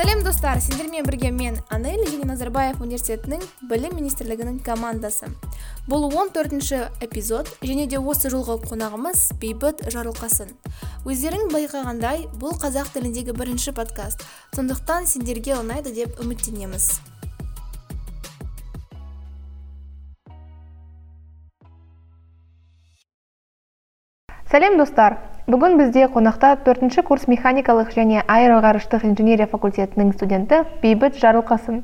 сәлем достар. Сендермен бірге мен анель және назарбаев университетінің білім министрлігінің командасы. Бұл 14 эпизод және де осы жолғы қонағымыз бейбіт жарылқасын. Өздерің байқағандай бұл қазақ тіліндегі бірінші подкаст. Сондықтан сендерге ұнайды деп үміттенеміз. Сәлем достар. Бүгін бізде қонақта төртінші курс механикалық және аэроғарыштық инженерия факультетінің студенті бейбіт жарылқасын.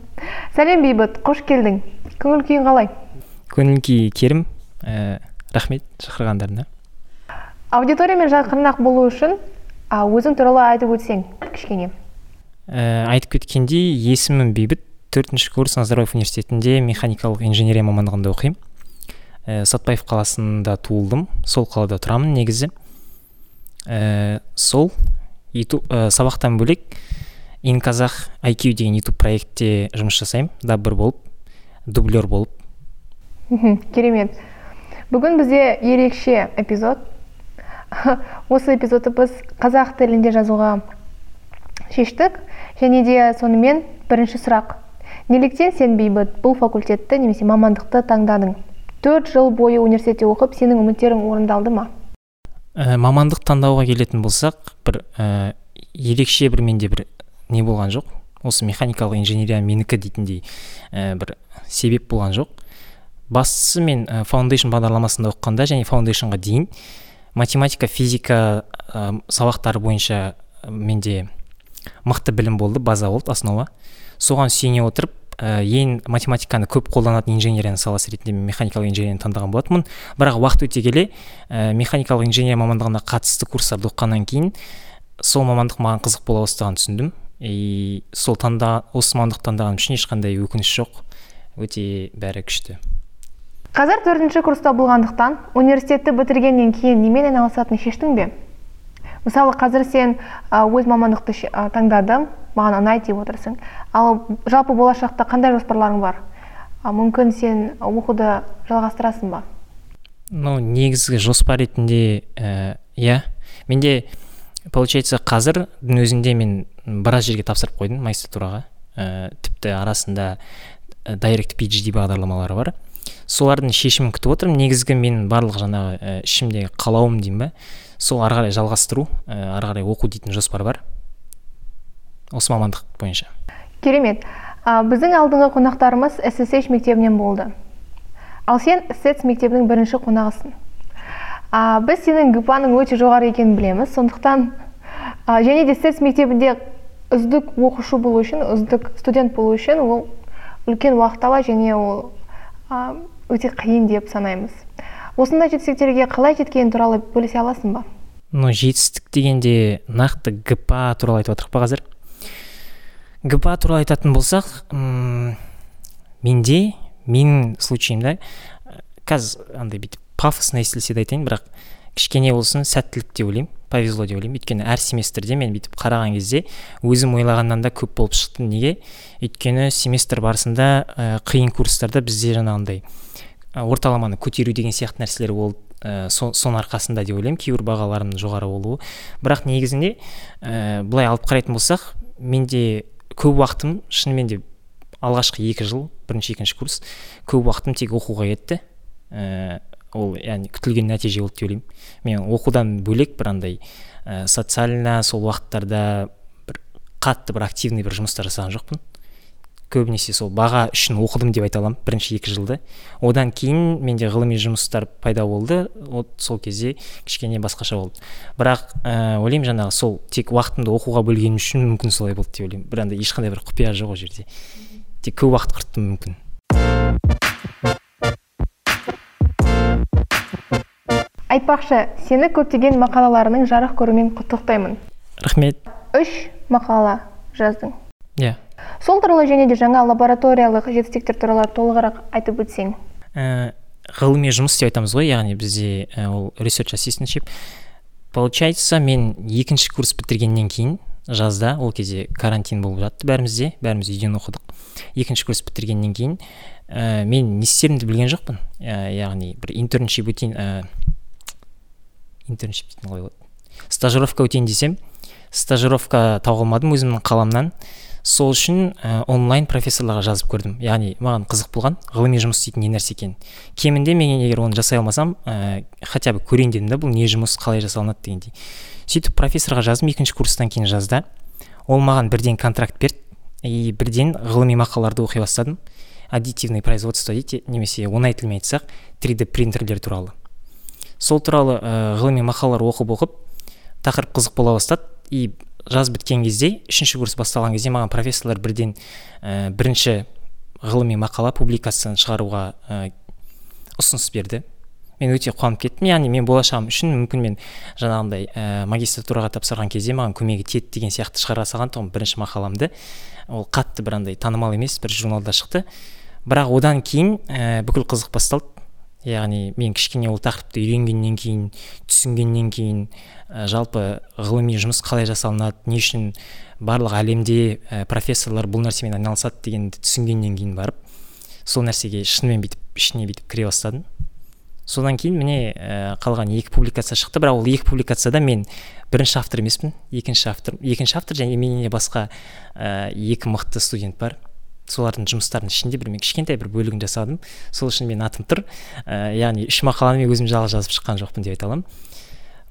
Сәлем бейбіт қош келдің. Көңіл күйің қалай? Көңіл күй керім. Ә, рахмет шақырғандарына аудиториямен жақынырақ болу үшін өзің туралы айтып өтсең кішкене. Ә, айтып кеткендей есімім бейбіт. Төртінші курс назарбаев университетінде механикалық инженерия мамандығында оқимын. Ә, сатпаев қаласында туылдым. Сол қалада тұрамын негізі. Ә, сол ютуб ә, сабақтан бөлек инказах IQ деген ютуб проектте жұмыс жасаймын. даббер болып дублер болып. Керемет. Бүгін бізде ерекше эпизод. Осы эпизодты біз қазақ тілінде жазуға шештік. Және де сонымен бірінші сұрақ. Неліктен сен бейбіт бұл факультетті немесе мамандықты таңдадың? Төрт жыл бойы университетте оқып сенің үміттерің орындалды ма? Ә, мамандық таңдауға келетін болсақ бір ә, ерекше бір менде бір не болған жоқ. Осы механикалық инженерия менікі дейтіндей ә, бір себеп болған жоқ. Бастысы мен ә, фаундейшн бағдарламасында оқығанда және фаундейшнға дейін математика физика ә, сабақтары бойынша менде мықты білім болды база болды основа. Соған сүйене отырып ә, ең математиканы көп қолданатын инженерияның саласы ретінде мен механикалық инженерияны таңдаған болатынмын. Бірақ уақыт өте келе ә, механикалық инженерия мамандығына қатысты курстарды оқығаннан кейін сол мамандық маған қызық бола бастағанын түсіндім. И сол таңда осы мамандықты таңдағаным үшін ешқандай өкініш жоқ. Өте бәрі күшті. Қазір төртінші курста болғандықтан университетті бітіргеннен кейін немен айналысатынын шештің бе? Мысалы қазір сен өз мамандықты таңдадым маған ұнайды деп отырсың. Ал жалпы болашақта қандай жоспарларың бар? Мүмкін сен оқуды жалғастырасың ба? Ну негізгі жоспар ретінде ә, иә. Менде получается қазірдің өзінде мен біраз жерге тапсырып қойдым магистратураға. Ә, тіпті арасында ә, директ PhD бағдарламалары бар. Солардың шешімін күтіп отырмын. Негізгі мен барлық жаңағы ә, ішімдегі қалауым деймін ба сол ары қарай жалғастыру ә, ары қарай оқу дейтін жоспар бар. Осы мамандық бойынша. Керемет. А, біздің алдыңғы қонақтарымыз сsh мектебінен болды. Ал сен сец мектебінің бірінші қонағысың. Біз сенің гпа өте жоғары екенін білеміз. Сондықтан а, және де сец мектебінде үздік оқушы болу үшін үздік студент болу үшін ол үлкен уақыт алады және ол өте қиын деп санаймыз. Осындай жетістіктерге қалай жеткені туралы бөлісе аласың ба? Ну жетістік дегенде нақты гпа туралы айтып жатырмық па қазір? гпа туралы айтатын болсақ менде менің случайымда қазір андай бүйтіп пафосно естілсе де айтайын бірақ кішкене болсын сәттілік деп ойлаймын повезло деп ойлаймын. Өйткені әр семестрде мен бүйтіп қараған кезде өзім ойлағаннан да көп болып шықты неге? Өйткені семестр барысында ә, қиын курстарда бізде жаңағындай орталаманы көтеру деген сияқты нәрселер болды ә, соның арқасында деп ойлаймын кейбір бағаларымның жоғары болуы. Бірақ негізінде ә, былай алып қарайтын болсақ менде көп уақытым шынымен де алғашқы екі жыл бірінші екінші курс көп уақытым тек оқуға кетті. Ә, ол яғни күтілген нәтиже болды деп ойлаймын. Мен оқудан бөлек бір андай ә, социально сол уақыттарда бір қатты бір активный бір жұмыстар жасаған жоқпын. Көбінесе сол баға үшін оқыдым деп айта аламын бірінші екі жылды. Одан кейін менде ғылыми жұмыстар пайда болды. Вот сол кезде кішкене басқаша болды. Бірақ ә, ойлаймын жаңағы сол тек уақытымды оқуға бөлгенім үшін мүмкін солай болды деп ойлаймын. Бір андай ешқандай бір құпия жоқ ол жерде. Тек көп уақыт құрттым мүмкін. Айтпақшы сені көптеген мақалаларының жарық көруімен құттықтаймын. Рахмет. Үш мақала жаздың. Иә. yeah сол туралы және де жаңа лабораториялық жетістіктер туралы толығырақ айтып өтсең. Ә, ғылыми жұмыс деп айтамыз ғой яғни бізде ә, ол research assistantship. Получается мен екінші курс бітіргеннен кейін жазда ол кезде карантин болып жатты бәрімізде бәріміз үйден оқыдық. Екінші курс бітіргеннен кейін ә, мен не істерімді білген жоқпын. Ә, яғни бір интерншип өтейін интерншип болады стажировка өтейін десем стажировка тауға алмадым өзімнің қаламнан. Сол үшін ә, онлайн профессорларға жазып көрдім. Яғни маған қызық болған ғылыми жұмыс дейтін не нәрсе екенін. Кемінде мен егер оны жасай алмасам ә, хотя бы көрейін дедім да бұл не жұмыс қалай жасалынады дегендей. Сөйтіп профессорға жаздым екінші курстан кейін жазда. Ол маған бірден контракт берді. И бірден ғылыми мақалаларды оқи бастадым. Аддитивный производство дейді немесе оңай тілмен айтсақ 3D принтерлер туралы. Сол туралы ә, ғылыми мақалалар оқып оқып тақырып қызық бола бастады. И жаз біткен кезде үшінші курс басталған кезде маған профессорлар бірден ә, бірінші ғылыми мақала публикацияны шығаруға ә, ұсыныс берді. Мен өте қуанып кеттім. Яғни мен болашағым үшін мүмкін мен жаңағындай ә, магистратураға тапсырған кезде маған көмегі тиеді деген сияқты шығара салған тұғым бірінші мақаламды. Ол қатты бір андай танымал емес бір журналда шықты. Бірақ одан кейін ә, бүкіл қызық басталды. Яғни мен кішкене ол тақырыпты үйренгеннен кейін түсінгеннен кейін ә, жалпы ғылыми жұмыс қалай жасалынады не үшін барлық әлемде ә, профессорлар бұл нәрсемен айналысады дегенді түсінгеннен кейін барып сол нәрсеге шынымен бүйтіп ішіне бүйтіп кіре бастадым. Содан кейін міне ә, қалған екі публикация шықты. Бірақ ол екі публикацияда мен бірінші автор емеспін. Екінші автор екінші автор және менен басқа ә, екі мықты студент бар. Солардың жұмыстарының ішінде бір мен кішкентай бір бөлігін жасадым сол үшін мен атым тұр. Ә, яғни үш мақаланы мен өзім жалғыз жазып шыққан жоқпын деп айта аламын.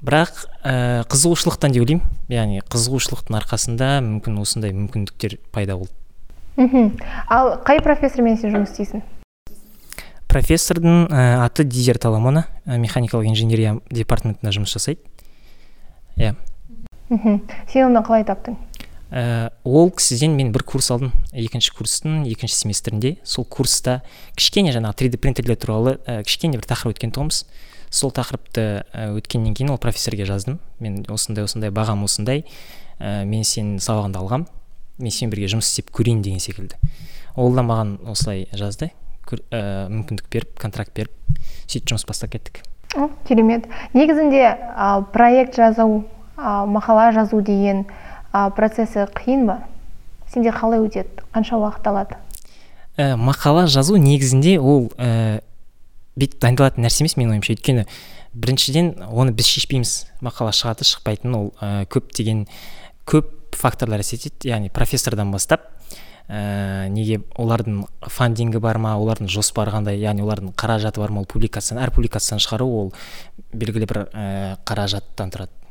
Бірақ ә, қызығушылықтан деп ойлаймын. Яғни қызығушылықтың арқасында мүмкін осындай мүмкіндіктер пайда болды. Мхм. Ал қай профессормен сен жұмыс істейсің профессордың ә, аты дизер таламона. Ә, механикалық инженерия департаментінде жұмыс жасайды. Иә. Мхм. Сен оны қалай таптың? Ә, ол кісіден мен бір курс алдым екінші курстың екінші семестрінде. Сол курста кішкене жаңағы 3D принтерлер туралы ә, кішкене бір тақырып өткен тұғынбыз. Сол тақырыпты ә, өткеннен кейін ол профессорге жаздым. Мен осындай осындай бағам осындай. Ә, мен сенің сабағыңды алғам. Мен сенімен бірге жұмыс істеп көрейін деген секілді. Ол да маған осылай жазды. Ә, мүмкіндік беріп контракт беріп сөйтіп жұмыс бастап кеттік. О керемет. Негізінде ә, проект жазу ә, мақала жазу деген ә, процесі қиын ба? Сенде қалай өтеді? Қанша уақыт алады? Ә, мақала жазу негізінде ол ә, бүйтіп дайындалатын нәрсе емес менің ойымша. Өйткені біріншіден оны біз шешпейміз. Мақала шығады шықпайтын ол ә, көптеген көп факторлар әсер етеді яғни профессордан бастап ә, неге олардың фандингі бар ма олардың жоспары қандай? Яғни олардың қаражаты бар ма? Ол публикацияны әр публикацияны шығару ол белгілі бір ә, қаражаттан тұрады.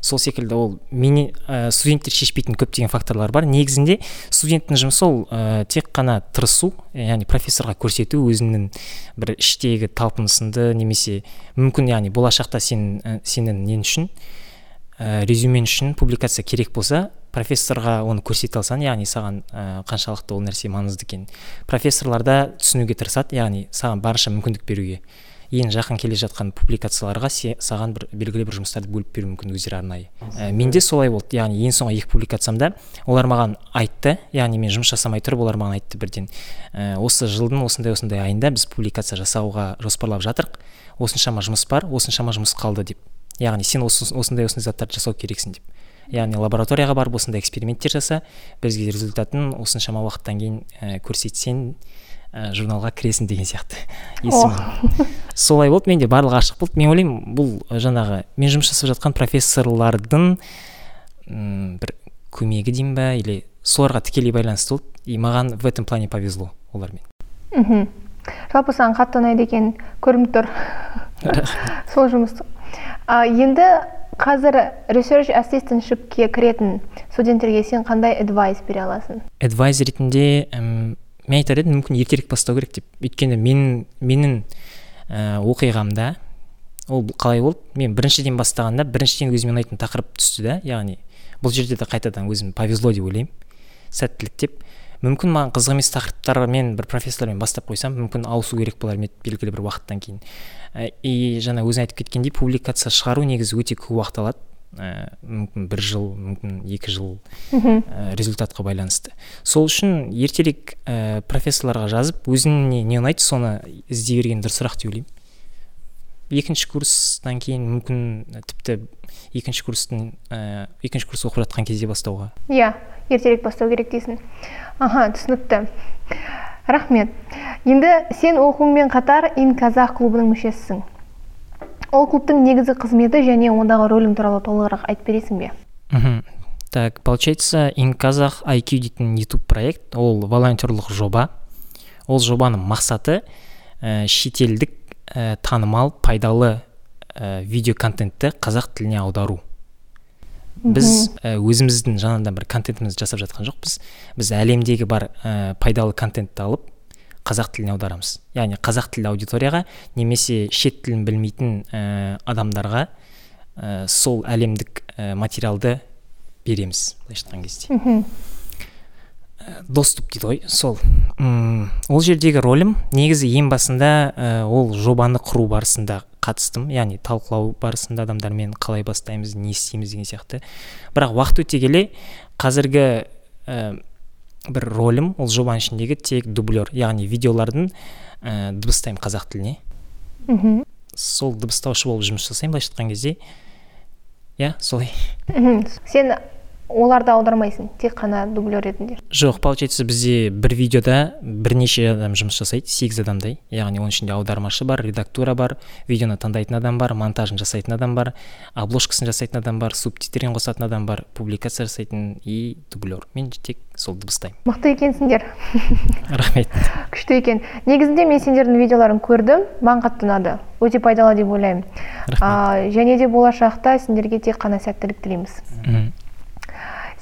Сол секілді ол мені ә, студенттер шешпейтін көптеген факторлар бар. Негізінде студенттің жұмысы ол ә, тек қана тырысу яғни профессорға көрсету өзінің бір іштегі талпынысыңды немесе мүмкін яғни болашақта сен ә, сенің нен үшін ә, резюмен үшін публикация керек болса профессорға оны көрсете алсаң яғни саған ә, қаншалықты ол нәрсе маңызды екенін профессорлар да түсінуге тырысады яғни саған барынша мүмкіндік беруге. Ең жақын келе жатқан публикацияларға саған бір белгілі бір жұмыстарды бөліп беруі мүмкін өздері арнайы. Ә, менде солай болды. Яғни ең соңғы екі публикациямда олар маған айтты. Яғни мен жұмыс жасамай тұрып олар маған айтты бірден. Ә, осы жылдың осындай осындай айында біз публикация жасауға жоспарлап жатырмық осыншама жұмыс бар осыншама жұмыс қалды деп. Яғни сен осы, осындай осындай заттарды жасау керексің деп. Яғни лабораторияға барып осындай эксперименттер жаса бізге результатын осыншама уақыттан кейін ә, көрсетсең ә, журналға кіресің деген сияқты есімі солай болды менде барлығы ашық болды. Мен ойлаймын бұл жаңағы мен жұмыс жасап жатқан профессорлардың м бір көмегі деймін ба или соларға тікелей байланысты болды. И маған в этом плане повезло олармен. Мхм. Жалпы саған қатты ұнайды екен көрініп тұр. Сол жұмыс. А, енді қазір research ассистентшипке кіретін студенттерге сен қандай адвайс бере аласың? Адвайз ретінде мен айтар едім мүмкін ертерек бастау керек деп. Өйткені мен менің ә, оқиғамда ол қалай болды? Мен біріншіден бастағанда біріншіден өзіме ұнайтын тақырып түсті да яғни бұл жерде де қайтадан өзім повезло деп ойлаймын сәттілік деп. Мүмкін маған қызық емес тақырыптармен бір профессормен бастап қойсам мүмкін ауысу керек болар ма белгілі бір уақыттан кейін. И жаңа өзің айтып кеткендей публикация шығару негізі өте көп уақыт алады. Ә, мүмкін бір жыл мүмкін екі жыл ә, результатқа байланысты. Сол үшін ертерек ә, профессорларға жазып өзіңе не ұнайды соны іздей берген дұрысырақ деп ойлаймын. Екінші курстан кейін мүмкін тіпті екінші курстың ә, екінші курс оқып жатқан кезде бастауға. Иә ертерек бастау керек дейсің. Аха түсінікті. Рахмет. Енді сен оқуыңмен қатар инказах клубының мүшесісің. Ол клубтың негізгі қызметі және ондағы рөлің туралы толығырақ айтып бересің бе? Мхм так получается инказах IQ дейтін ютуб проект. Ол волонтерлық жоба. Ол жобаның мақсаты ә, шетелдік ә, танымал пайдалы ә, видео контентті қазақ тіліне аудару. Біз ә, өзіміздің жаңадан бір контентімізді жасап жатқан жоқпыз. Біз әлемдегі бар ә, пайдалы контентті алып қазақ тіліне аударамыз. Яғни қазақ тілді аудиторияға немесе шет тілін білмейтін ә, адамдарға ә, сол әлемдік ә, материалды береміз былайша айтқан кезде. Доступ дейді ғой сол. М, ол жердегі ролім негізі ең басында ә, ол жобаны құру барысында қатыстым. Яғни талқылау барысында адамдармен қалай бастаймыз не істейміз деген сияқты. Бірақ уақыт өте келе қазіргі ә, бір ролім ол жобаның ішіндегі тек дублер яғни видеолардың ә, дыбыстаймын қазақ тіліне. Мхм. Сол дыбыстаушы болып жұмыс жасаймын былайша айтқан кезде. Иә солай. Мхм. Сен оларды аудармайсың тек қана дублер ретінде. Жоқ получается бізде бір видеода бірнеше адам жұмыс жасайды сегіз адамдай. Яғни оның ішінде аудармашы бар редактура бар видеоны таңдайтын адам бар монтажын жасайтын адам бар обложкасын жасайтын адам бар субтитрін қосатын адам бар публикация жасайтын и дублер. Мен тек сол дыбыстаймын. Мықты екенсіңдер. Рахмет. Күшті екен. Негізінде мен сендердің видеоларын көрдім маған қатты ұнады. Өте пайдалы деп ойлаймын. Және де болашақта сендерге тек қана сәттілік тілейміз.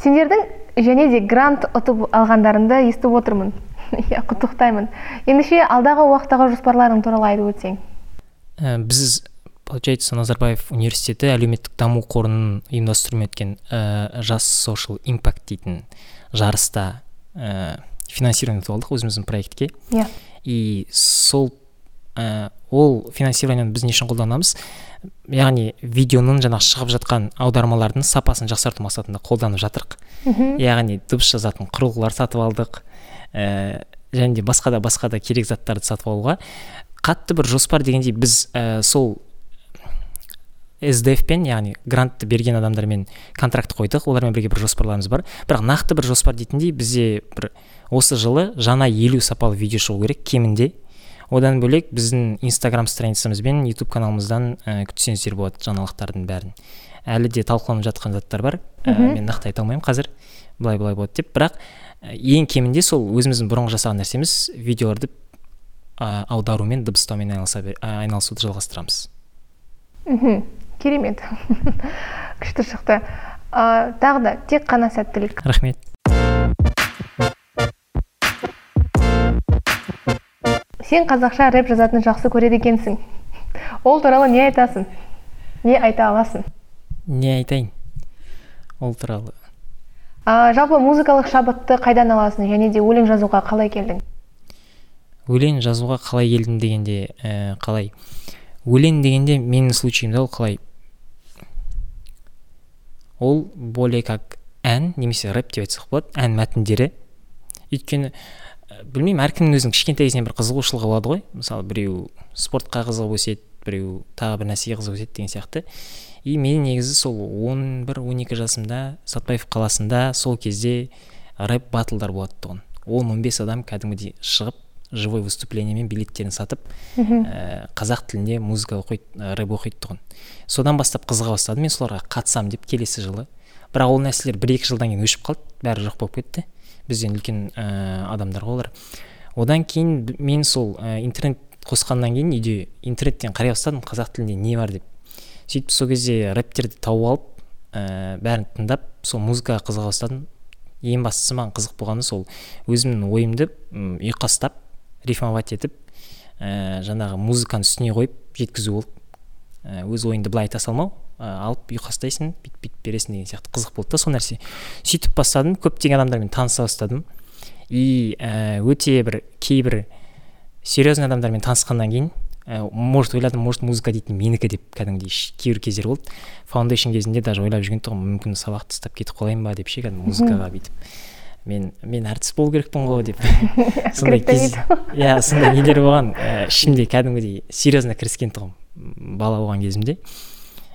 Сендердің және де грант ұтып алғандарыңды естіп отырмын. Иә құттықтаймын. Ендеше алдағы уақыттағы жоспарларың туралы айтып өтсең. Ә, біз получается назарбаев университеті әлеуметтік даму қорының ұйымдастыруымен өткен ә, жас social impact дейтін жарыста ә, финансирование ұтып алдық өзіміздің проектке. Иә. И сол ә, ол финансированияны біз не үшін қолданамыз? Яғни видеоның жаңағы шығып жатқан аудармалардың сапасын жақсарту мақсатында қолданып жатырық. Мхм. Яғни дыбыс жазатын құрылғылар сатып алдық. Ә, және де басқа да басқа да керек заттарды сатып алуға. Қатты бір жоспар дегендей біз ә, сол sdf пен яғни грантты берген адамдармен контракт қойдық. Олармен бірге бір жоспарларымыз бар. Бірақ нақты бір жоспар дейтіндей бізде бір осы жылы жаңа елу сапалы видео шығу керек кемінде. Одан бөлек біздің инстаграм страницамыз бен ютуб каналымыздан ә, күтсеңіздер болады жаңалықтардың бәрін. Әлі де талқыланып жатқан заттар бар. Ә, мен нақты айта алмаймын қазір. Былай былай болады деп. Бірақ ә, ең кемінде сол өзіміздің бұрынғы жасаған нәрсеміз видеоларды ә, аударумен дыбыстаумен ә, айналысуды жалғастырамыз. Мхм. Керемет. Күшті шықты. А, тағы да тек қана сәттілік. Рахмет. Сен қазақша рэп жазатын жақсы көреді екенсің. Ол туралы не айтасың? Не айта аласың? Не айтайын. Ол туралы. А, жалпы музыкалық шабытты қайдан аласың? Және де өлең жазуға қалай келдің? Өлең жазуға қалай келдім дегенде ә, қалай? Өлең дегенде менің случайымда ол қалай? Ол более как ән немесе рэп деп айтсақ болады. Ән мәтіндері. Өйткені білмеймін әркімнің өзінің кішкентай кезінен бір қызығушылығы болады ғой. Мысалы біреу спортқа қызығып өседі біреу тағы бір нәрсеге қызығып өседі деген сияқты. И мен негізі сол 11-12 жасымда сәтбаев қаласында сол кезде рэп батлдар болады тұғын. Он он бес адам кәдімгідей шығып живой выступлениемен билеттерін сатып ә, қазақ тілінде музыка оқиды ә, рэп оқиды тұғын. Содан бастап қызыға бастадым мен соларға қатысамын деп келесі жылы. Бірақ ол нәрселер бір екі жылдан кейін өшіп қалды бәрі жоқ болып кетті. Бізден үлкен ә, адамдар ғой олар одан кейін мен сол ә, интернет қосқаннан кейін үйде интернеттен қарай бастадым қазақ тілінде не бар деп. Сөйтіп сол кезде рэптерді тауып алып ә, бәрін тыңдап сол музыкаға қызыға бастадым. Ең бастысы маған қызық болғаны сол өзімнің ойымды ұйқастап рифмовать етіп ә, жаңағы музыканы үстіне қойып жеткізу болды ә, өз ойыңды былай айта салмау. Алып ұйқастайсың бүйтіп бүйтіп бересің деген сияқты. Қызық болды да сол нәрсе. Сөйтіп бастадым көптеген адамдармен таныса бастадым. И ә, өте бір кейбір серьезный адамдармен танысқаннан кейін ә, может ойладым может музыка дейтін менікі деп кәдімгідей кейбір кездер болды. Фаундейшн кезінде даже ойлап жүрген тұғынмын мүмкін сабақты тастап кетіп қалайын ба деп ше кәдімгі музыкаға бүйтіп. Мен мен әртіс болу керекпін ғой деп. Сондай кез иә сондай нелер болған. Ә, ішімде кәдімгідей серьезно кіріскен тұғым м, бала болған кезімде.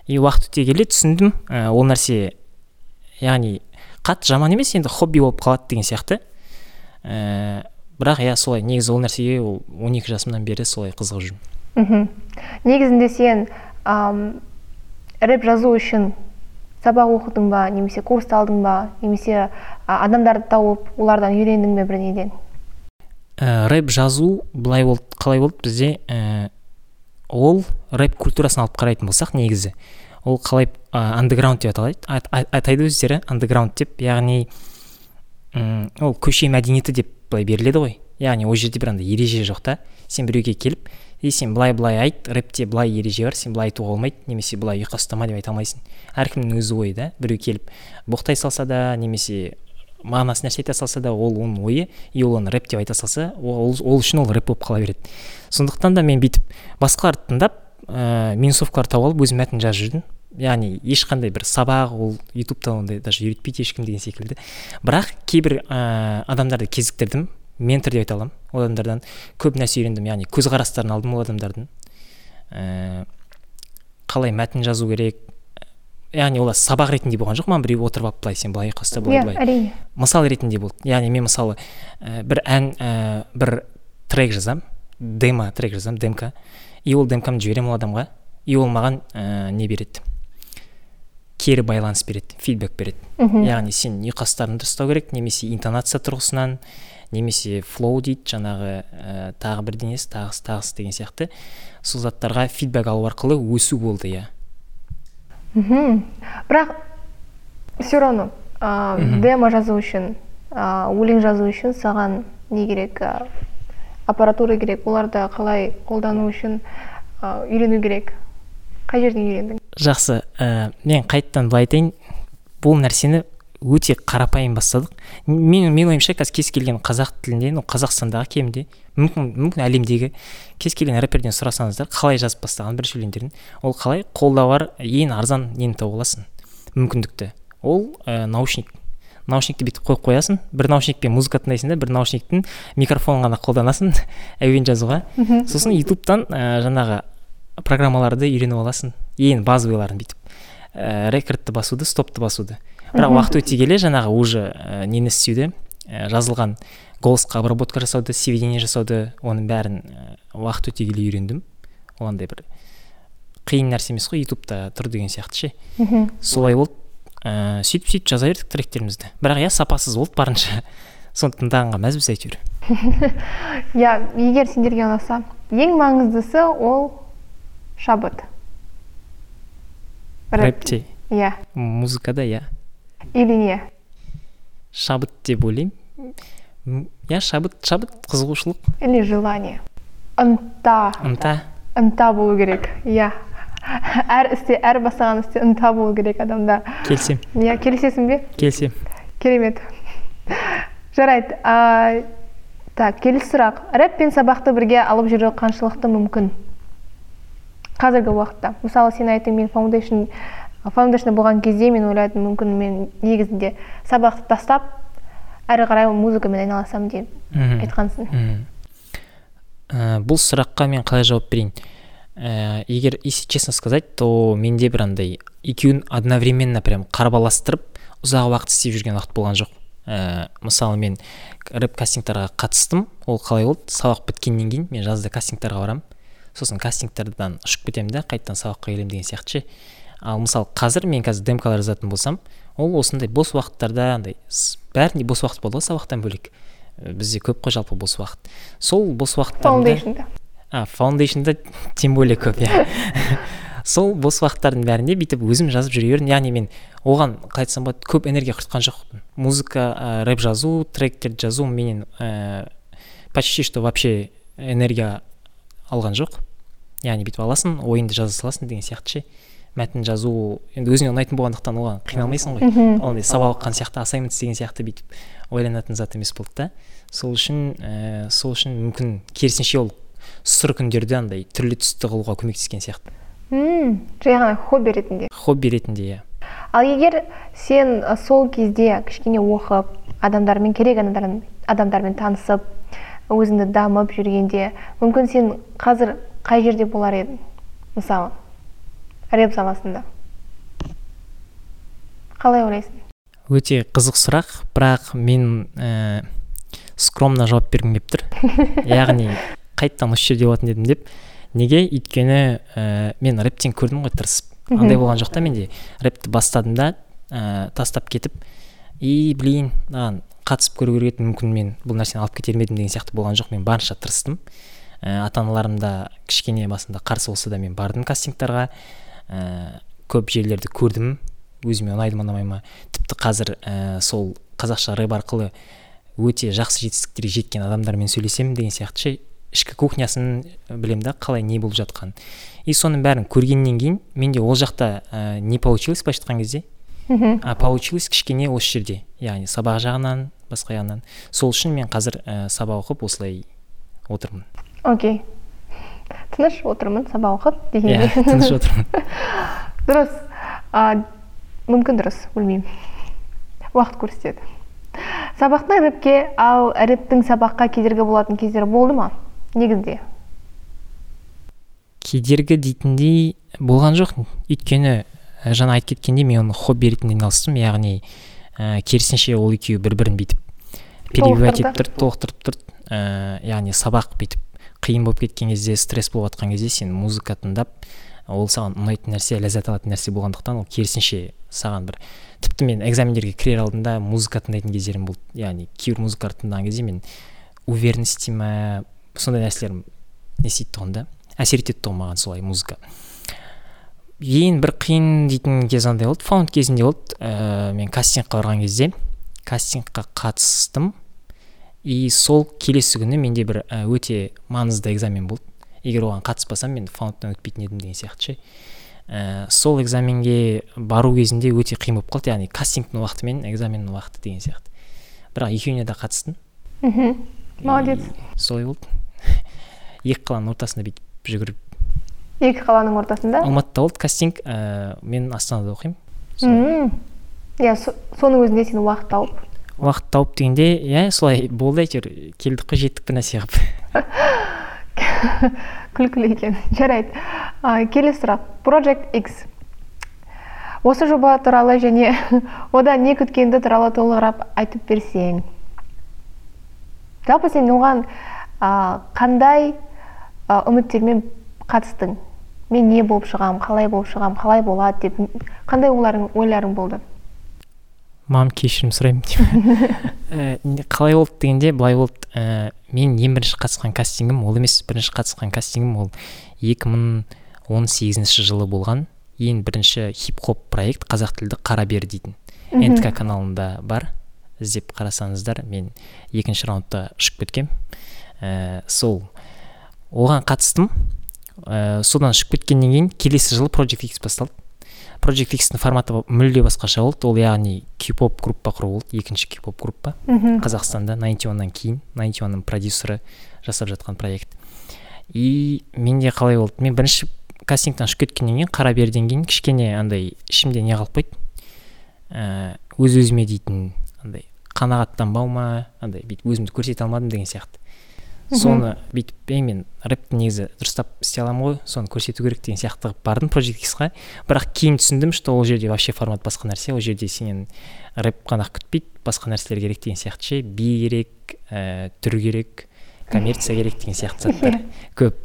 И уақыт өте келе түсіндім. Ә, ол нәрсе яғни қатты жаман емес енді хобби болып қалады деген сияқты. Ә, бірақ иә солай. Негізі ол нәрсеге ол 12 жасымнан бері солай қызығып жүрмін. Мхм. Негізінде сен ам, рэп жазу үшін сабақ оқыдың ба немесе курсты алдың ба немесе а, адамдарды тауып олардан үйрендің бе бірдеңеден ә, рэп жазу былай болды қалай болды бізде? Ә, ол рэп культурасын алып қарайтын болсақ негізі ол қалай андеграунд деп аталады. Ат- ат- атайды өздері андеграунд деп. Яғни м, ол көше мәдениеті деп былай беріледі ғой. Яғни ол жерде бір андай ереже жоқ та. Сен біреуге келіп и сен былай былай айт рэпте былай ереже бар сен былай айтуға болмайды немесе былай ұйқас ұстама деп айта алмайсың. Әркімнің өз ойы да біреу келіп боқтай салса да немесе мағынасы нәрсе айта салса да ол оның ойы и ол оны рэп деп айта салса ол, ол үшін ол рэп болып қала береді. Сондықтан да мен бүйтіп басқаларды тыңдап ә, минусовкалар тауып алып өзім мәтін жазып жүрдім. Яғни ешқандай бір сабақ ол ютубта ондай даже үйретпейді ешкім деген секілді. Бірақ кейбір ә, адамдарды кезіктірдім ментор деп айта аламын ол адамдардан. Көп нәрсе үйрендім яғни көзқарастарын алдым ол адамдардың. Ә, қалай мәтін жазу керек яғни олар сабақ ретінде болған жоқ. Маған біреу отырып алып былай сен былай ұйқаста былай иә былай әрине. Мысал ретінде болды. Яғни мен мысалы ә, бір ән ә, бір трек жазамын демо трек жазамын демка и ол демкамды жіберемін ол адамға. И ол маған ә, не береді? Кері байланыс береді фидбек береді. Мхм. Яғни сен ұйқастарыңды ұстау керек немесе интонация тұрғысынан немесе флоу дейді жаңағы ә, тағы бірдеңесі тағысы тағысы деген сияқты. Сол заттарға фидбек алу арқылы өсу болды иә. Мхм бірақ все равно ә, демо жазу үшін ә, өлең жазу үшін саған не керек ә, аппаратура керек оларды қалай қолдану үшін ә, үйрену керек? Қай жерден үйрендің? Жақсы. Ә, мен қайтадан былай айтайын. Бұл нәрсені өте қарапайым бастадық. Мен менің ойымша қазір кез келген қазақ тілінде ну қазақстандағы кемінде мүмкін мүмкін әлемдегі кез келген рэперден сұрасаңыздар қалай жазып бастаған бірінші өлеңдерін ол қалай қолда бар ең арзан нені тауып аласың? Мүмкіндікті. Ол ә, наушник. Наушникті бүйтіп қойып қоясың бір наушникпен музыка тыңдайсың да бір наушниктің микрофонын ғана қолданасың әуен жазуға. Сосын ютубтан ә, жаңағы программаларды үйреніп аласың. Ең базовыйларын бүйтіп. Ә, рекордты басуды стопты басуды. Бірақ уақыт өте келе жаңағы уже ә, нені істеуді ә, жазылған голосқа обработка жасауды сведение жасауды оның бәрін ә, уақыт өте келе үйрендім. Ол андай бір қиын нәрсе емес қой ютубта тұр деген сияқты ше. Солай болды. Ә, сөйтіп сөйтіп жаза бердік тректерімізді. Бірақ иә сапасыз болды барынша. Соны тыңдағанға мәзбіз әйтеуір. Иә егер сендерге ұнаса ең маңыздысы ол шабыт. Рэпте иә. Музыкада иә. Или не? Шабыт деп ойлаймын. Иә шабыт шабыт қызығушылық. Или желание? Ынта. Ынта. Ынта болу керек. Иә әр істе әр бастаған істе ынта болу керек адамда. Келсем иә келісесің бе? Келсем керемет. Жарайды а, так келесі сұрақ рэп пен сабақты бірге алып жүру қаншалықты мүмкін? Қазіргі уақытта. Мысалы сен айттың мен фаундейшн фаундейшнда болған кезде мен ойладым мүмкін мен негізінде сабақты тастап әрі қарай музыкамен айналысамын деп айтқансың. Ә, бұл сұраққа мен қалай жауап берейін? Ә, егер если честно сказать то менде бір андай екеуін одновременно прям қарбаластырып ұзақ уақыт істеп жүрген уақыт болған жоқ. Ә, мысалы мен рэп кастингтарға қатыстым ол қалай болды? Сабақ біткеннен кейін мен жазда кастингтарға барамын. Сосын кастингтерден ұшып кетемін да қайтадан сабаққа келемін деген сияқты ше. Ал мысалы қазір мен қазір демкалар жазатын болсам ол осындай бос уақыттарда андай бәрінде бос уақыт болады ғой сабақтан бөлек. Ә, бізде көп қой жалпы бос уақыт. Сол бос уақыттарымда фаундейшнда а фаундейшнда тем более көп иә. Сол бос уақыттардың бәрінде бүйтіп өзім жазып жүре бердім. Яғни мен оған қалай айтсам болады көп энергия құртқан жоқпын. Музыка ә, рэп жазу тректерді жазу менен ә, почти что вообще энергия алған жоқ яғни бүйтіп аласың ойыңды жаза саласың деген сияқты ше. Мәтін жазу енді өзіңе ұнайтын болғандықтан оған қиналмайсың ғой. Мхм ол андай сабақ оқыған сияқты ассайнмент істеген сияқты бүйтіп ойланатын зат емес болды да. Сол үшін ә, сол үшін мүмкін керісінше ол сұр күндерде андай түрлі түсті қылуға көмектескен сияқты. Мм жай ғана хобби ретінде. Хобби ретінде иә. Ал егер сен ы, сол кезде кішкене оқып адамдармен керек адамдармен, адамдармен танысып өзіңді дамып жүргенде мүмкін сен қазір қай жерде болар едің? Мысалы рэп саласында қалай ойлайсың? Өте қызық сұрақ бірақ мен ә, скромно жауап бергім келіп тұр. Яғни қайтадан осы жерде болатын едім деп. Неге? Өйткені ә, мен рэптен көрдім ғой тырысып андай болған жоқ та менде. Рэпті бастадым да ә, тастап кетіп. И блин маған қатысып көру керек еді. Мүмкін мен бұл нәрсені алып кетер ме едім деген сияқты болған жоқ. Мен барынша тырыстым. Ә, ата аналарым да кішкене басында қарсы болса да мен бардым кастингтарға. Ә, көп жерлерді көрдім. Өзіме ұнайды ма ұнамай ма. Тіпті қазір ә, сол қазақша рэп арқылы өте жақсы жетістіктерге жеткен адамдармен сөйлесемін деген сияқты ше ішкі кухнясын білем да қалай не болып жатқанын и соның бәрін көргеннен кейін менде ол жақта ә, не получилось былайша айтқан кезде? Мхм. А получилось кішкене осы жерде. Яғни сабақ жағынан басқа жағынан. Сол үшін мен қазір ә, сабақ оқып осылай отырмын. Окей. Тыныш отырмын сабақ оқып иә дегенде тыныш отырмын. Дұрыс. А, мүмкін дұрыс білмеймін. Уақыт көрсетеді. Сабақтан рэпке ал рэптің сабаққа кедергі болатын кездер болды ма? Негізде. Кедергі дейтіндей болған жоқ. Өйткені жаңа айтып кеткендей мен оны хобби ретінде айналыстым. Яғни ә, керісінше ол екеуі бір бірін бүйтіп перебивать етіп тұрды толықтырып тұрды. Ә, яғни сабақ бүйтіп қиын болып кеткен кезде стресс болып жатқан кезде сен музыка тыңдап ол саған ұнайтын нәрсе ләззат алатын нәрсе болғандықтан ол керісінше саған бір тіпті мен экзамендерге кірер алдында музыка тыңдайтын кездерім болды. Яғни кейбір музыкаларды тыңдаған кезде мен уверенность дей ма сондай нәрселер не істейді тұғын да әсер етеді тұғын маған солай музыка. Ең бір қиын дейтін кез андай болды? Фаунд кезінде болды. Ә, мен кастингқа барған кезде кастингқа қатыстым. И сол келесі күні менде бір ә, өте маңызды экзамен болды. Егер оған қатыспасам мен фаундтан өтпейтін едім деген сияқты ше. Ә, сол экзаменге бару кезінде өте қиын болып қалды. Яғни кастингтің уақыты мен экзаменнің уақыты деген сияқты. Бірақ екеуіне де қатыстым. Мхм. Молодец. Солай болды. Екі қаланың ортасында бүйтіп жүгіріп. Екі қаланың ортасында? Алматыда болды кастинг. Ә, мен астанада оқимын. Иә со- соның өзінде сен уақыт тауып уақыт тауып дегенде иә солай болды әйтеуір келдік қой жеттік бір нәрсе қылып күлкілі екен жарайды. Келесі сұрақ. Project x. Осы жоба туралы және одан не күткенді туралы толығырақ айтып берсең. Жалпы сен оған а, қандай а, үміттермен қатыстың? Мен не болып шығам қалай болып шығам қалай болады деп қандай ойларың ойларың болды? Мам кешірім сұраймын Ә, не- қалай болды дегенде былай болды. Ә, мен ең бірінші қатысқан кастингім ол емес. Бірінші қатысқан кастингім ол 2018 жылы болған ең бірінші хип хоп проект қазақ тілді қара бер дейтін нтк каналында бар. Іздеп қарасаңыздар мен екінші раундта ұшып кеткем. Ә, сол оған қатыстым. Ә, содан ұшып кеткеннен кейін келесі жылы project x басталды. Project x-тің форматы мүлде басқаша болды. Ол яғни кей-поп группа құру болды. Екінші кей-поп группа. Мхм. Қазақстанда 91-нан кейін 91-ның продюсері жасап жатқан проект. И менде қалай болды? Мен бірінші кастингтан ұшып кеткеннен кейін қара берден кейін кішкене андай ішімде не қалып қойды? Ә, өз өзіме дейтін андай қанағаттанбау ма андай бүйтіп өзімді көрсете алмадым деген сияқты. Соны бүйтіп ей мен рэпті негізі дұрыстап істей аламын ғой соны көрсету керек деген сияқты қылып бардым project бірақ кейін түсіндім что ол жерде вообще формат басқа нәрсе ол жерде сенен рэп қана күтпейді басқа нәрселер керек деген сияқты ше. Би керек ә, түр керек коммерция керек деген сияқты заттар көп.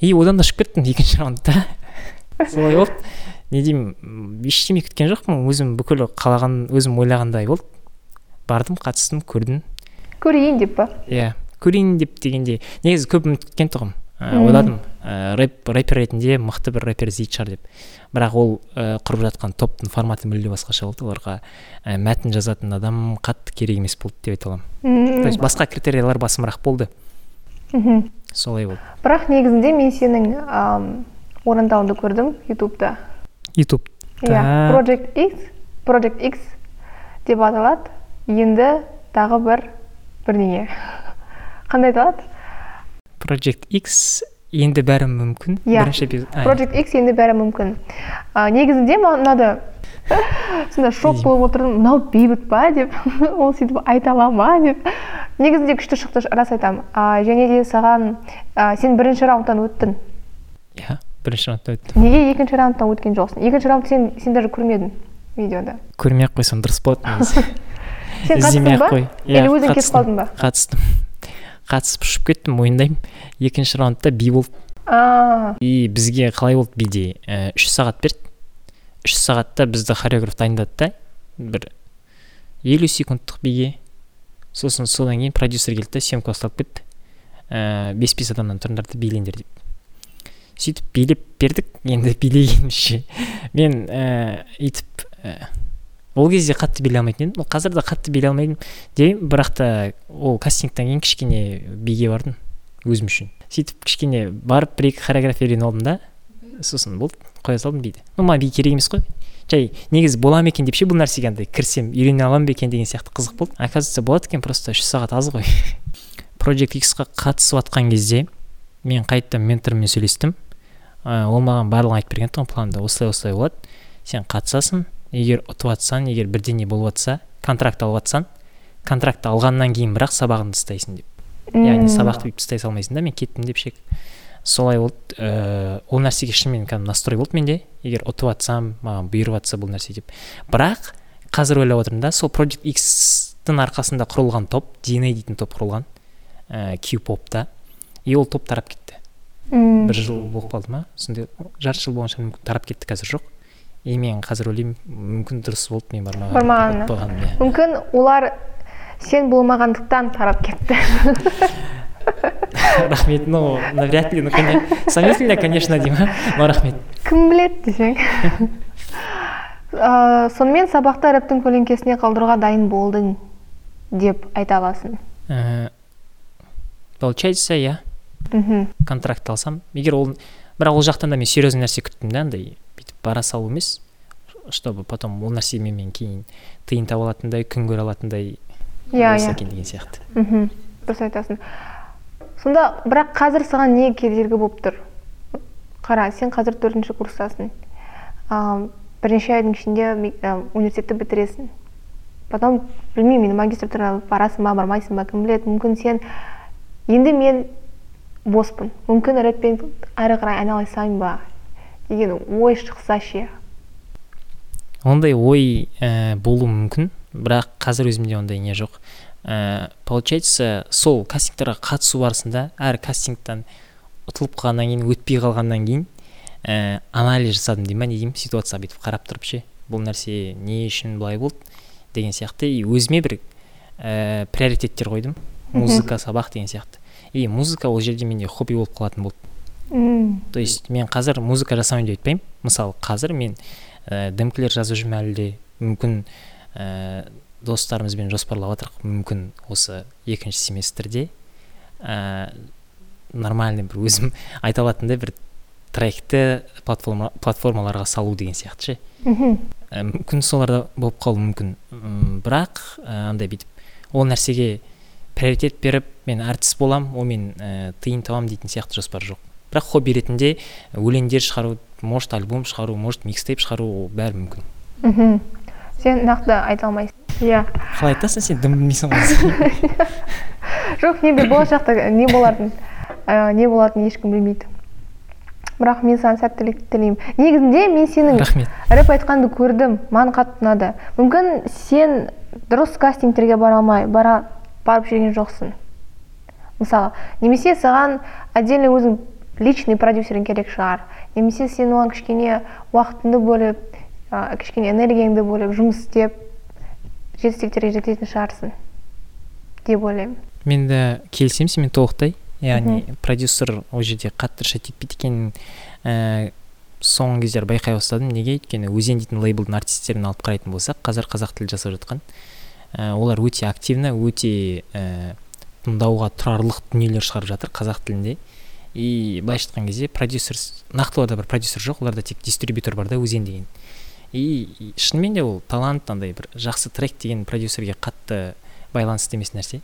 И одан да ұшып кеттім екінші раундта. Солай болды. Не деймін м, ештеме күткен жоқпын. Өзім бүкіл қалаған өзім ойлағандай болды. Бардым қатыстым көрдім. Көрейін деп па? Иә. Көрейін деп дегенде негізі көп үміт күткен тұғым ә, ойладым. Ә, рэп рэпер ретінде мықты бір рэпер іздейтін шығар деп. Бірақ ол ә, құрып жатқан топтың форматы мүлде басқаша болды оларға. Ә, мәтін жазатын адам қатты керек емес болды деп айта аламын. То есть басқа критериялар басымырақ болды. Мхм. солай болды. Бірақ негізінде мен сенің ам, орындауыңды көрдім ютубта. Ютуб. Иә project x project x деп аталады. Енді тағы бір бірдеңе. Қандай аталады project x енді бәрі мүмкін. Иә. бірінші эпизод project x енді бәрі мүмкін. А, негізінде маған ұнады сондай шок Иә. болып отырдым. Мынау бейбіт па деп. Ол сөйтіп айта ала ма деп. Негізінде күшті шықты рас айтамын а, және де саған а, сен бірінші раундтан өттің. Иә бірінші раундта өттім. Неге екінші раундтан өткен жоқсың? Екінші раунд сен сен даже көрмедің видеода. Көрмей ақ қойсам дұрыс болады сен қатыстың ба? қой. Или өзің кетіп қалдың ба? Қатыстым. Қатысып ұшып кеттім мойындаймын екінші раундта би болды. И бізге қалай болды биде? Ә, үш сағат берді. Үш сағатта бізді хореограф дайындады да бір елу секундтық биге. Сосын содан кейін продюсер келді да съемка басталып кетті. Ә, бес бес адамнан тұрыңдар да билеңдер деп. Сөйтіп билеп бердік. Енді билегенімізше. Мен ә, өйтіп ә, ол кезде қатты билей алмайтын едім. Қазір де қатты билей алмаймын демеймін бірақ та ол кастингтан кейін кішкене биге бардым өзім үшін. Сөйтіп кішкене барып бір екі хореография үйреніп алдым да. Сосын болды қоя салдым биді. Ну маған би керек емес қой. Жай негізі бола ма екен деп ше бұл нәрсеге андай кірсем үйрене аламын ба екен деген сияқты қызық болды. Оказывается болады екен просто үш сағат аз ғой. Project x-қа қатысып жатқан кезде мен қайтадан менторыммен сөйлестім. Ә, ол маған барлығын айтып берген тұғын планда осылай осылай болады. Сен қатысасың. Егер ұтып жатсаң егер бірдеңе болып жатса контракт алып жатсаң контракт алғаннан кейін бірақ сабағыңды тастайсың деп. Яғни сабақты бүйтіп тастай салмайсың да мен кеттім деп шек солай болды ыыы ол нәрсеге шынымен кәдімгі настрой болды менде. Егер ұтып жатсам маған бұйырып жатса бұл нәрсе деп. Бірақ қазір ойлап отырмын да сол project x-тің арқасында құрылған топ dna дейтін топ құрылған ііі q попта и ол топ тарап кетті. М, бір жыл болып қалды ма? Сондай жарты жыл болған шығар мүмкін тарап кетті қазір жоқ. И мен қазір ойлаймын мүмкін дұрыс болды мен бармаған Бармағаны. иә. мүмкін олар сен болмағандықтан тарап кетті. Рахмет ну навряд ли ну сомнительно конечно деймін но рахмет. Кім біледі десең. Ә, сонымен сабақта рэптің көлеңкесіне қалдыруға дайын болдың деп айта аласың. Ә, получается иә мхм. контракт алсам. Егер ол бірақ ол жақтан да мен серьезный нәрсе күттім да андай бара салу емес чтобы потом ол нәрсемен мен кейін тиын таба алатындай күн көре алатындай иә иә. екен деген сияқты. Мхм дұрыс айтасың. Сонда бірақ қазір саған не кедергі болып тұр? Қара сен қазір төртінші курстасың. Бірнеше айдың ішінде университетті бітіресің. Потом білмеймін енді магистратураға барасың ба бармайсың ба кім біледі. Мүмкін сен енді мен боспын. Мүмкін рэппен әрі қарай айналысайын ба? Деген ой шықса ше? Ондай ой ә, болуы мүмкін. Бірақ қазір өзімде ондай не жоқ. Ә, получается сол кастингтарға қатысу барысында әр кастингтан ұтылып қалғаннан кейін өтпей қалғаннан кейін ә, анализ жасадым дей ма не деймін ситуацияға бүйтіп қарап тұрып ше бұл нәрсе не үшін былай болды деген сияқты. И өзіме бір ә, приоритеттер қойдым. Музыка сабақ деген сияқты. И музыка ол жерде менде хобби болып қалатын болды. М, то есть мен қазір музыка жасамаймын деп айтпаймын. Мысалы қазір мен ә, дімкілер жазып жүрмін әлі де. Мүмкін ә, достарымызбен жоспарлап жатырмық мүмкін осы екінші семестрде ә, нормальный бір өзім айта алатындай бір тректі платформа, платформаларға салу деген сияқты ше. Мхм. Ә, мүмкін соларда болып қалуы мүмкін. М, бірақ ә, андай бүйтіп ол нәрсеге приоритет беріп мен әртіс болам онымен ә, тиын табамын дейтін сияқты жоспар жоқ. Бірақ хобби ретінде өлеңдер шығару может альбом шығару может микстейп шығару ол бәрі мүмкін. Мхм. Сен нақты айта алмайсың. Иә. Қалай айтасың сен? Дым білмейсің ғой жоқ енді болашақта не боларын ә, не болатынын ешкім білмейді. Бірақ мен саған сәттілік тілеймін. Негізінде мен сенің рахмет. рэп айтқанды көрдім маған қатты ұнады. Мүмкін сен дұрыс кастингтерге бара алмай бара барып жүрген жоқсың. Мысалы немесе саған отдельно өзің личный продюсерің керек шығар немесе сен оған кішкене уақытыңды бөліп ә, кішкене энергияңды бөліп жұмыс істеп жетістіктерге жететін шығарсың деп ойлаймын. Мен де келісемін сенімен толықтай. Яғни продюсер ол жерде қатты рұқсат етпейді екенін ә, соңғы кездері байқай бастадым. Неге? Өйткені өзен дейтін лейблдің артистерін алып қарайтын болсақ қазір қазақ тілі жасап жатқан. Ә, олар өте активно өте ә, тыңдауға тұрарлық дүниелер шығарып жатыр қазақ тілінде. И былайша айтқан кезде продюсер нақтыларда бір продюсер жоқ оларда тек дистрибьютор бар да өзен деген. И шынымен де ол талант андай бір жақсы трек деген продюсерге қатты байланысты емес нәрсе.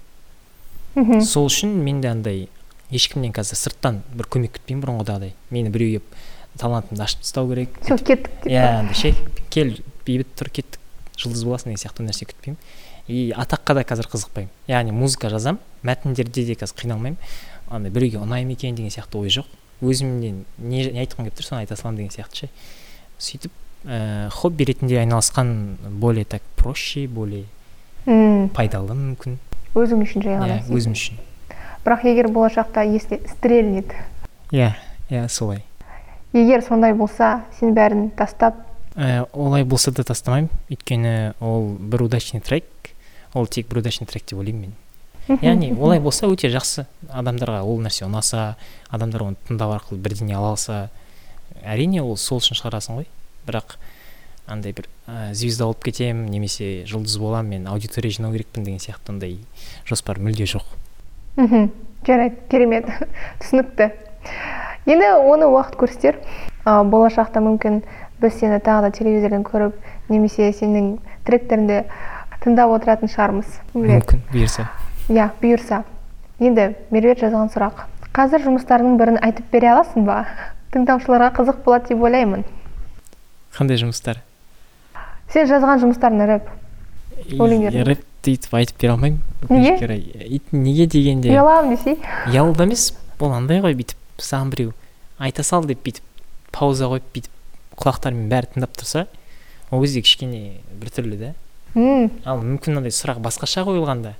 Мхм. Сол үшін мен де андай ешкімнен қазір сырттан бір көмек күтпеймін бұрынғыдағыдай мені біреу келіп талантымды ашып тастау керек. Все кеттік иә андай ше кел бейбіт тұр кеттік жұлдыз боласың деген сияқты нәрсе күтпеймін. И атаққа да қазір қызықпаймын. Яғни музыка жазамын мәтіндерде де қазір қиналмаймын. Андай біреуге ұнай ма екен деген сияқты ой жоқ. Өзімнен не, не айтқым келіп тұр соны айта саламын деген сияқты ше. Сөйтіп ііі хобби ретінде айналысқан более так проще более М, пайдалы мүмкін. Өзің үшін жай ғана иә өзім үшін. Бірақ егер болашақта если стрельнет. Иә иә солай. Егер сондай болса сен бәрін тастап. Ә, олай болса да тастамаймын. Өйткені ол бір удачный трек. Ол тек бір удачный трек деп ойлаймын мен. Яғни олай болса өте жақсы адамдарға ол нәрсе ұнаса адамдар оны тыңдау арқылы бірдеңе ала алса әрине ол сол үшін шығарасың ғой. Бірақ андай бір ә, звезда болып кетемін немесе жұлдыз боламын мен аудитория жинау керекпін деген сияқты ондай жоспар мүлде жоқ. Мхм. Жарайды керемет. Түсінікті. Енді оны уақыт көрсетер. Ә, болашақта мүмкін біз сені тағы да телевизордан көріп немесе сенің тректеріңді тыңдап отыратын шығармыз. Мүмкін бұйырса. Иә бұйырса. Енді меруерт жазған сұрақ. Қазір жұмыстарыңның бірін айтып бере аласың ба? Тыңдаушыларға қызық болады деп ойлаймын. Қандай жұмыстар? Сен жазған жұмыстарың рэп өлеңдерді. рэпті өйтіп айтып бере алмаймын. Неге? неге дегенде? Ұяламын десей ұялуда емес ол андай ғой бүйтіп саған біреу айта сал деп бүйтіп пауза қойып бүйтіп құлақтарымен бәрі тыңдап тұрса ол кезде кішкене біртүрлі да ал мүмкін андай сұрақ басқаша қойылғанда.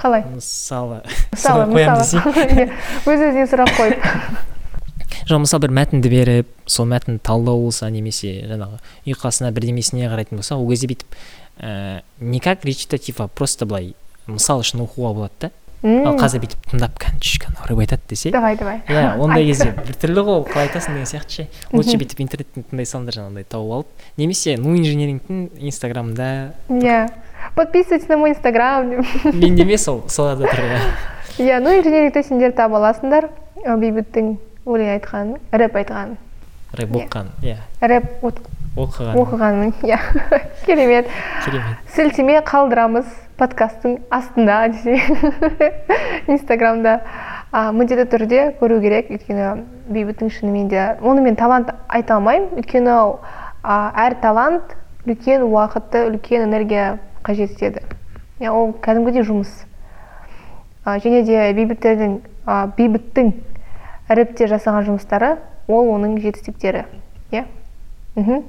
Қалай? Мысалы мысалы мысалы өз өзіне сұрақ қойып. Жоқ мысалы бір мәтінді беріп сол мәтінді талдау болса немесе жаңағы ұйқасына бірдемесіне қарайтын болса ол кезде бүйтіп ә, не как речитатив а просто былай мысал үшін оқуға болады да. Ал қазір бүйтіп тыңдап анау рэп айтады десе. Давай давай. Иә ондай кезде біртүрлі ғой қалай айтасың деген сияқты ше. Лучше бүйтіп интернеттен тыңдай салыңдар жаңағыдай тауып алып. Немесе ну инжинирингтің инстаграмда иә. Подписывайтесь на мой инстаграм. Емес ол соларда тұр иә ну инженерингте сендер таба аласыңдар. Бейбіттің өлең айтқанын рэп айтқанын рэп оқыған иә. Рэп оқыған. оқығанын иә. Керемет. Керемет. Сілтеме қалдырамыз подкасттың астында десе. Инстаграмда. А, міндетті түрде көру керек. Өйткені бейбіттің шынымен де оны мен талант айта алмаймын. Өйткені а, әр талант үлкен уақытты үлкен энергия қажет етеді иә ол кәдімгідей жұмыс. А, және де бейбіттердің а, бейбіттің рэпте жасаған жұмыстары ол оның жетістіктері. Иә. Мхм.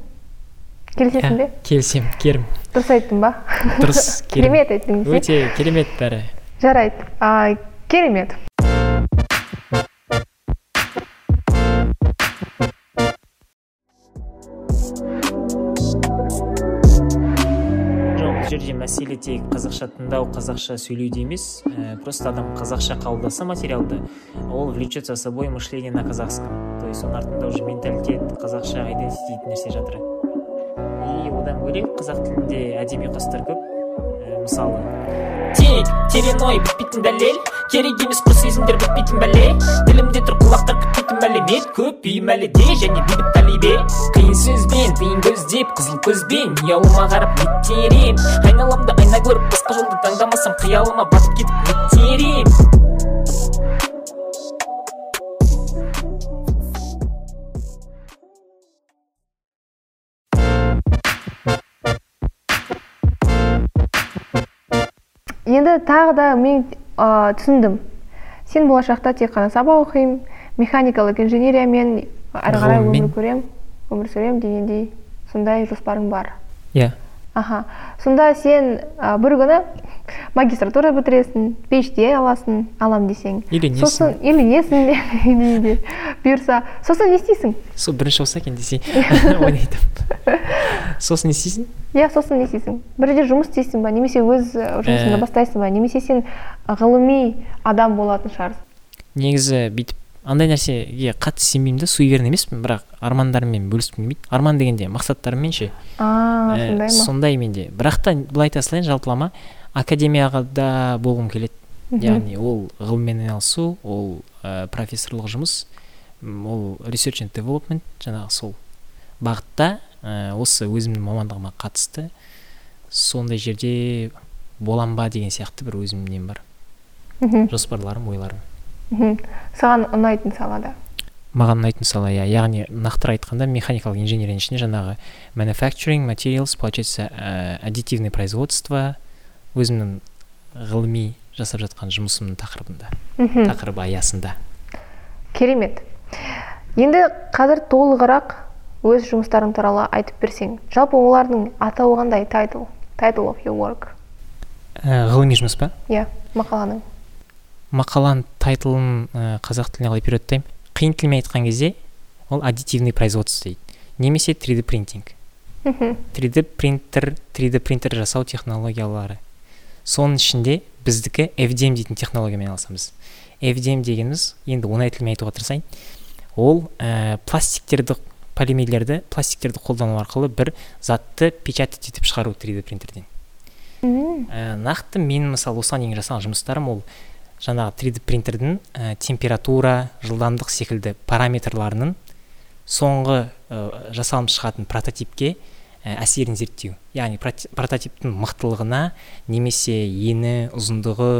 Келісесің бе? иә келісемін керім. Дұрыс айттым ба? Дұрыс керемет айттың өте керемет бәрі. Жарайды. А, керемет. Мәселе тек қазақша тыңдау қазақша сөйлеуде емес. Ә, просто адам қазақша қабылдаса материалды ол влечет за собой мышление на казахском. То есть оның артында уже менталитет қазақша identity дейтін нәрсе жатыр. И одан бөлек қазақ тілінде әдеби қостар көп. Ә, мысалы терең ой бітпейтін дәлел керек емес құр сезімдер бітпейтін бәле тілімде тұр құлақтар күтпейтін мәлімет көп үйім әлі де және бейбіт талибе қиын сөзбен тиын көздеп қызыл көзбен ұялыма қарап не терем айналамда айна көріп басқа жолды таңдамасам қиялыма батып кетіп не терем енді тағы да мен ә, түсіндім. Сен болашақта тек қана сабақ оқимын механикалық инженериямен әрі қарай өмір көремін өмір сүремін дегендей сондай жоспарың бар. Иә. Аха. Сонда сен ә, бір күні магистратура бітіресің phd аласың алам десең. Үйленесің. сосын үйленесің де бұйырса. Сосын не істейсің? Сол бірінші болса екен десей. Ойнайтын. Сосын не істейсің? Иә сосын не істейсің. Бір жерде жұмыс істейсің ба немесе өз ә, жұмысыңды Ә. бастайсың ба немесе сен ғылыми адам болатын шығарсың? Негізі бүйтіп андай нәрсеге қатты сенбеймін да суеверный емеспін бірақ армандарыммен бөліскім келмейді. Арман дегенде мақсаттарыммен ше. А Ә, сондай ма? сондай менде. Бірақ та былай айта салайын жалпылама. Академияға да болғым келеді. Яғни ол ғылыммен айналысу ол ә, профессорлық жұмыс ол research and development жаңағы сол бағытта ә, осы өзімнің мамандығыма қатысты. Сондай жерде болам ба деген сияқты бір өзімнің нем бар мхм, жоспарларым ойларым. Мхм. саған ұнайтын салада маған ұнайтын сала иә. Яғни нақтырақ айтқанда механикалық инженерияның ішінде жаңағы manufacturing materials получается ә, аддитивное производство өзімнің ғылыми жасап жатқан жұмысымның тақырыбында мхм. тақырыбы аясында. Керемет. Енді қазір толығырақ өз жұмыстарың туралы айтып берсең жалпы олардың атауы қандай? Title title of your work? Ә, ғылыми жұмыс па? Иә мақаланың. Мақаланың тайтлын ә, қазақ тіліне қалай переводтаймын? Қиын тілмен айтқан кезде ол аддитивный производство дейді. Немесе 3D принтинг. 3D принтер 3D принтер жасау технологиялары. Соның ішінде біздікі FDM дейтін технологиямен айналысамыз. FDM дегеніміз енді оңай тілмен айтуға тырысайын. Ол ә, пластиктерді полимерлерді пластиктерді қолдану арқылы бір затты печатать етіп шығару 3D принтерден. Ә, нақты менің мысалы осыған дейін жасаған жұмыстарым ол жаңағы 3D принтердің ә, температура жылдамдық секілді параметрларының соңғы ә, жасалынып шығатын прототипке әсерін зерттеу. Яғни прототиптің мықтылығына немесе ені ұзындығы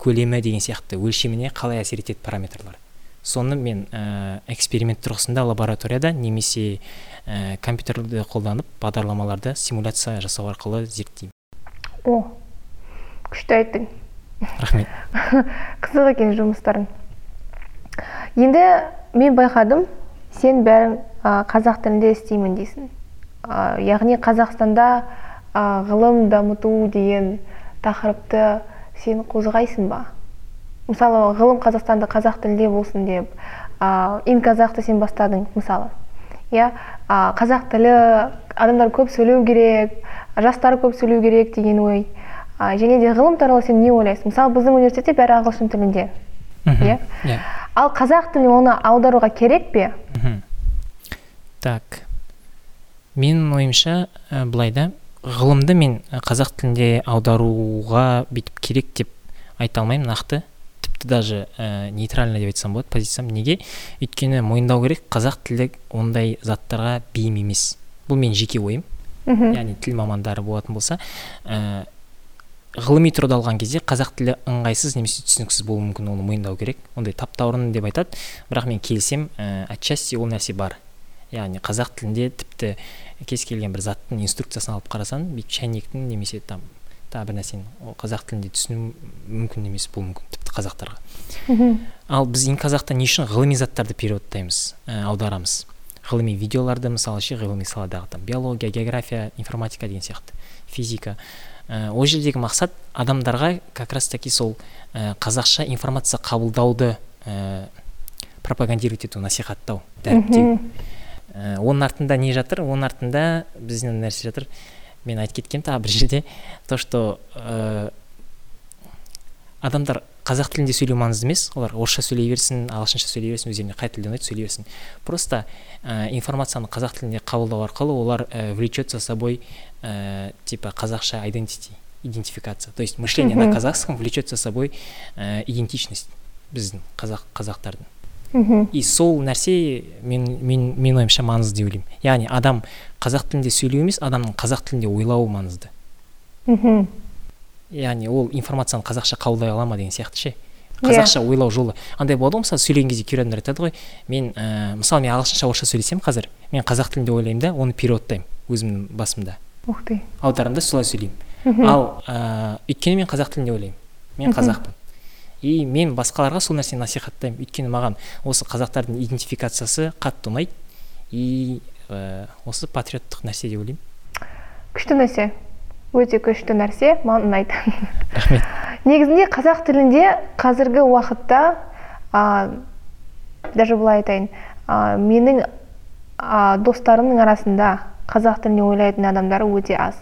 көлемі деген сияқты өлшеміне қалай әсер етеді параметрлар. Соны мен ә, эксперимент тұрғысында лабораторияда немесе ә, компьютерді қолданып бағдарламаларды симуляция жасау арқылы зерттеймін. О күшті айттың. Рахмет. Қызық екен жұмыстарың енді мен байқадым сен бәрін а, қазақ тілінде істеймін дейсің. Яғни қазақстанда ғылым дамыту деген тақырыпты сен қозғайсың ба? Мысалы ғылым қазақстанда қазақ тілінде болсын деп ә, инказахты сен бастадың мысалы. Иә? Қазақ тілі адамдар көп сөйлеу керек жастар көп сөйлеу керек деген ой. А, және де ғылым туралы сен не ойлайсың? Мысалы біздің университетте бәрі ағылшын тілінде. Иә? иә. Ал қазақ тіліне оны аударуға керек пе? Так. Менің ойымша ә, былай да ғылымды мен қазақ тілінде аударуға бүйтіп керек деп айта алмаймын нақты. Тіпті даже ә, нейтрально деп айтсам болады позициям. Неге? Өйткені мойындау керек қазақ тілі ондай заттарға бейім емес. Бұл менің жеке ойым. Мхм. Яғни тіл мамандары болатын болса ә, ғылыми тұрғыда алған кезде қазақ тілі ыңғайсыз немесе түсініксіз болуы мүмкін оны мойындау керек. Ондай таптаурын деп айтады. Бірақ мен келісемін ә, отчасти ол нәрсе бар. Яғни қазақ тілінде тіпті кез келген бір заттың инструкциясын алып қарасаң бүйтіп шәйнектің немесе там тағы бір нәрсені ол қазақ тілінде түсіну мүмкін емес болуы мүмкін тіпті қазақтарға. Ал біз инказахта не үшін ғылыми заттарды переводтаймыз ә, аударамыз? Ғылыми видеоларды мысалы ше ғылыми саладағы там биология география информатика деген сияқты физика. Ә, ол жердегі мақсат адамдарға как раз таки сол ә, қазақша информация қабылдауды ә, пропагандировать ету насихаттау дәріптеу. Ә, оның артында не жатыр оның артында біздің нәрсе жатыр. Мен айтып кеткенмін тағы бір жерде то что ә, адамдар қазақ тілінде сөйлеу маңызды емес. Олар орысша сөйлей берсін ағылшынша сөйлей берсін өздеріне қай тілде ұнайды сөйлей берсін. Просто ә, информацияны қазақ тілінде қабылдау арқылы олар ә, влечет за собой ә, типа қазақша identity идентификация. То есть мышление на казахском влечет за собой ә, идентичность біздің қазақ қазақтардың. Мхм. И сол нәрсе мен мен менің ойымша маңызды деп ойлаймын. Яғни адам қазақ тілінде сөйлеу емес адамның қазақ тілінде ойлауы маңызды. Мхм. Яғни ол информацияны қазақша қабылдай ала ма деген сияқты ше? Иә. қазақша ойлау жолы. Андай болады ғой мысалы сөйлеген кезде кейбір адамдар айтады ғой мен ә, мысалы мен ағылшынша орысша сөйлесем қазір мен қазақ тілінде ойлаймын да оны переводтаймын өзімнің басымда ух ты. Аударамын да солай сөйлеймін. Ал ә, өйткені мен қазақ тілінде ойлаймын. Мен қазақпын. И мен басқаларға сол нәрсені насихаттаймын. Өйткені маған осы қазақтардың идентификациясы қатты ұнайды. И ә, осы патриоттық нәрсе деп ойлаймын. Күшті нәрсе. Өте күшті нәрсе. Маған ұнайды. Рахмет. Негізінде қазақ тілінде қазіргі уақытта а, даже былай айтайын а, менің а, достарымның арасында қазақ тілінде ойлайтын адамдар өте аз.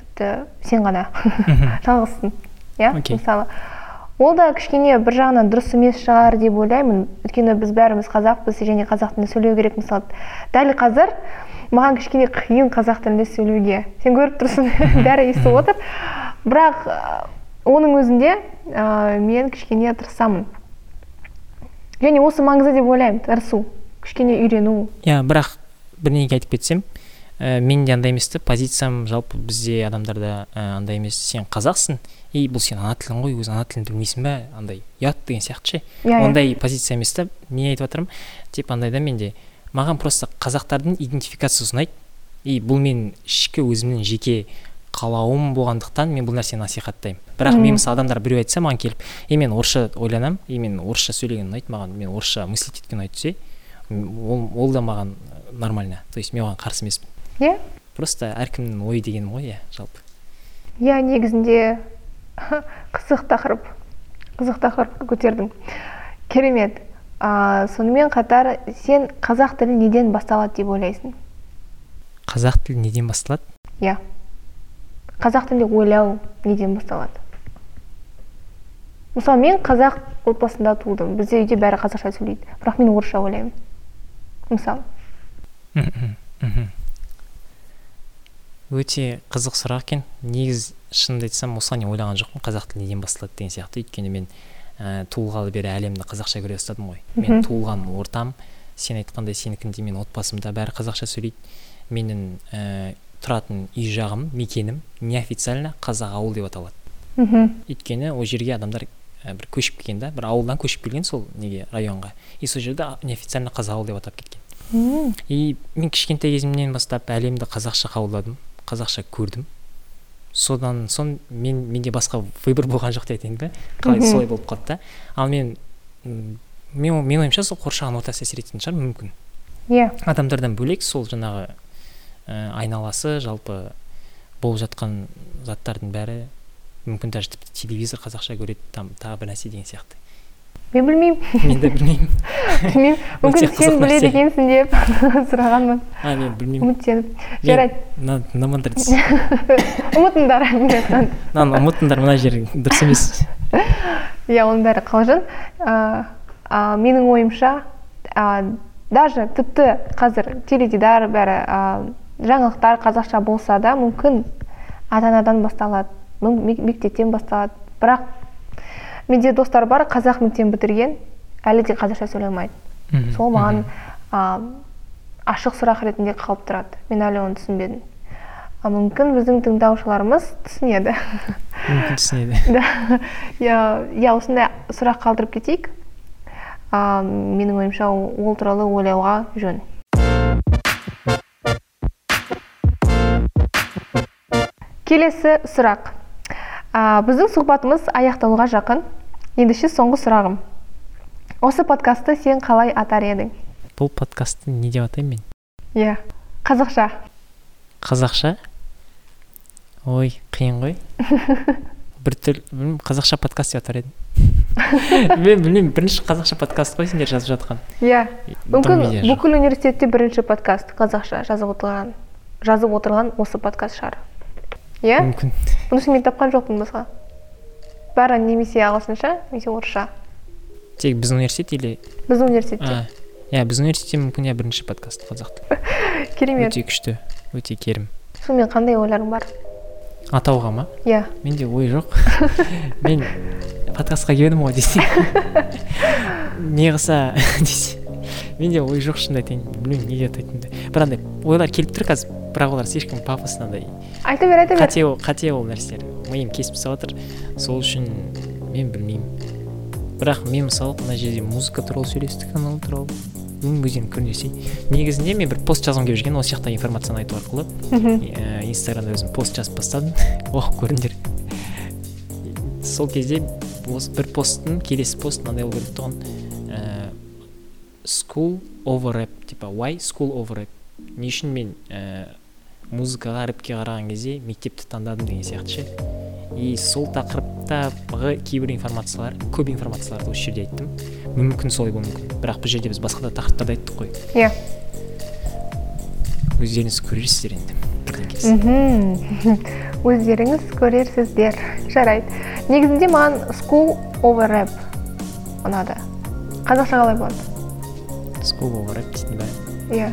Тіпті сен ғана. Жалғызсың. Иә мысалы. Ол да кішкене бір жағынан дұрыс емес шығар деп ойлаймын. Өйткені біз бәріміз қазақпыз және қазақ тілінде сөйлеу керек мысалы. Дәл қазір маған кішкене қиын қазақ тілінде сөйлеуге. Сен көріп тұрсың бәрі естіп отыр. Бірақ оның өзінде ә, мен кішкене тырысамын. Және осы маңызды деп ойлаймын тырысу кішкене үйрену. Иә бірақ бірдеңеге айтып кетсем ә, мен де андай емес та позициям жалпы бізде адамдарда ә, андай емес. Сен қазақсың и бұл сен ана тілің ғой өзің ана тіліңді білмейсің ба андай ұят деген сияқты ше. Иә, иә. ондай позиция емес та не айтып жатырмын типа андайда менде. Маған просто қазақтардың идентификациясы ұнайды. И бұл мен ішкі өзімнің жеке қалауым болғандықтан мен бұл нәрсені насихаттаймын. Бірақ мен мысалы адамдар біреу айтса маған келіп е мен орысша ойланамын и мен орысша сөйлеген ұнайды маған мен орысша мыслить еткен ұнайды десе ол, ол да маған нормально. То есть мен оған қарсы емеспін. Иә. Просто әркімнің ойы дегенім ғой иә жалпы. Иә негізінде қызық тақырып қызық тақырып көтердің керемет. А, сонымен қатар сен қазақ тілі неден басталады деп ойлайсың? Қазақ тілі неден басталады? Иә. Қазақ тілінде ойлау неден басталады? Мысалы мен қазақ отбасында тудым бізде үйде бәрі қазақша сөйлейді. Бірақ мен орысша ойлаймын. Мысалы. Мхм, мхм. Өте қызық сұрақ екен. Негіз шынымды айтсам осыған дейін ойлаған жоқпын қазақ тілі неден басталады деген сияқты. Өйткені мен ә, туылғалы бері әлемді қазақша көре бастадым ғой. Мен туылған ортам сен айтқандай сенікінде мен отбасымда бәрі қазақша сөйлейді. Менің ә, тұратын үй жағым мекенім неофициально қазақ ауыл деп аталады. Мхм. Өйткені ол жерге адамдар ә, бір көшіп келген да бір ауылдан көшіп келген сол неге районға. И сол жерде неофициально қазақ ауыл деп атап кеткен. И мен кішкентай кезімнен бастап әлемді қазақша қабылдадым. Қазақша көрдім. Содан соң мен менде басқа выбор болған жоқ деп айтайын ба қалай солай болып қалды да. Ал мен мен мен ойымша сол қоршаған ортасы әсер ететін шығар мүмкін. Иә. Адамдардан бөлек сол жаңағы ә, айналасы жалпы болып жатқан заттардың бәрі мүмкін даже тіпті телевизор қазақша көреді там тағы бір нәрсе деген сияқты. Мен білмеймін. Мен де білмеймін. Білмеймін мүмкін сен біледі екенсің деп сұрағанмын. А мен білмеймін. Үміттеніп жарайды. мына мамандар ұмытыңдар мен мынаны ұмытыңдар мына жер дұрыс емес. Иә оның бәрі қалжың. Менің ойымша даже тіпті қазір теледидар бәрі жаңалықтар қазақша болса да мүмкін ата анадан басталады мектептен басталады. Бірақ менде достар бар қазақ мектебін бітірген. Әлі де қазақша сөйлей алмайды. Сол маған а, ашық сұрақ ретінде қалып тұрады. Мен әлі оны түсінбедім. А, мүмкін біздің тыңдаушыларымыз түсінеді. Мүмкін түсінеді. Да. Иә иә осындай сұрақ қалдырып кетейік. А, менің ойымша ол туралы ойлауға жөн. Келесі сұрақ. А, біздің сұхбатымыз аяқталуға жақын. Ендеше соңғы сұрағым. Осы подкастты сен қалай атар едің? Бұл подкастты не деп атаймын мен? Иә қазақша. Қазақша? Ой қиын ғой. Бір түр білмеймін қазақша подкаст деп атар едім. Мен білмеймін бірінші қазақша подкаст қой сендер жазып жатқан. Иә. Мүмкін бүкіл университетте бірінші подкаст қазақша жазып отырған жазып отырған осы подкаст шығар. Иә? мүмкін. Бұны үшін мен тапқан жоқпын басқа. Бәрі немесе ағылшынша немесе орысша. Тек біздің университет или біздің университетте иә біздің университетте мүмкін иә бірінші подкаст қазақ керемет. Өте күшті өте керім. Сонымен қандай ойларың бар? Атауға ма? Иә. Менде ой жоқ. Мен подкастқа келдім ғой десе. Не қылса десе. Менде ой жоқ шынымды айтайын білмеймін не деп. Атайтынымды бір андай ойлар келіп тұр қазір бірақ олар слишком пафосно андай айта бер айта бер. Қате ол қате ол нәрселер. Миым кесіп тастап жатыр сол үшін мен білмеймін. Бірақ мен мысалы мына жерде музыка туралы сөйлестік анау туралы өздерің көрінесей. Негізінде мен бір пост жазғым келіп жүрген осы жақта информацияны айту арқылы. Мхм. ә, инстаграмда өзім пост жазып бастадым оқып көріңдер. Сол кезде осы бір посттың келесі пост мынандай болып кетті тұғын. Ә, school over rap типа why school over rap? Не үшін мен ә, музыкаға рэпке қараған кезде мектепті таңдадым деген сияқты ше. И сол тақырыптағы кейбір информациялар көп информацияларды осы жерде айттым. Мүмкін солай болуы мүмкін. Бірақ бұл жерде біз басқа да тақырыптарды айттық қой. Иә. Өздеріңіз көрерсіздер енді мхм. өздеріңіз көрерсіздер. Жарайды. Негізінде маған school over rap ұнады. Қазақша қалай болады rap дейтін бәрі иә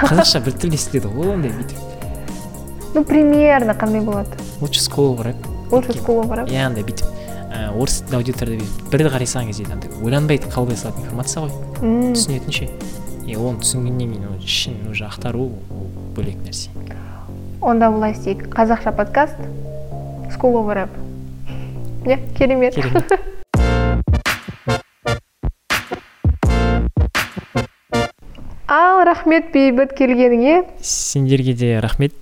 қазақша бір тіл естіледі ғой ондай бүйтіп ну примерно қандай болады лучше over rap лучше over rap иә андай бүйтіп орыс тілді аудиторияда бүйтіп бірді қарай салған кезде андай ойланбай қабылдай салатын информация ғой түсінетін ше и оны түсінгеннен кейін ол ішін уже ақтару ол бөлек нәрсе онда былай істейік қазақша подкаст school over иә керемет керемет рахмет бейбіт келгеніңе. Сендерге де рахмет.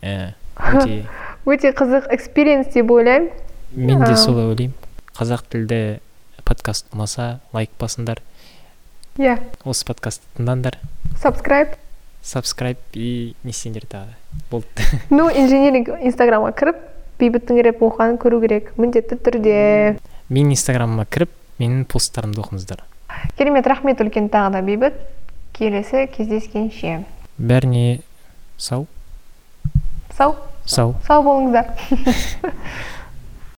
Ә, өте өте қызық экспириенс деп ойлаймын. мен де солай ойлаймын. Қазақ тілді подкаст ұнаса лайк басыңдар. Иә. Осы подкастты тыңдаңдар. Subscribe. Сабскрайб и не істеңдер тағы. Болды. Ну инжиниринг инстаграмға кіріп бейбіттің рэп оқығанын көру керек. Міндетті түрде. Менің инстаграмыма кіріп менің посттарымды оқыңыздар. Керемет рахмет үлкен тағы да бейбіт. Келесі кездескенше. Бәріне сау? Сау. Сау. Сау болыңыздар.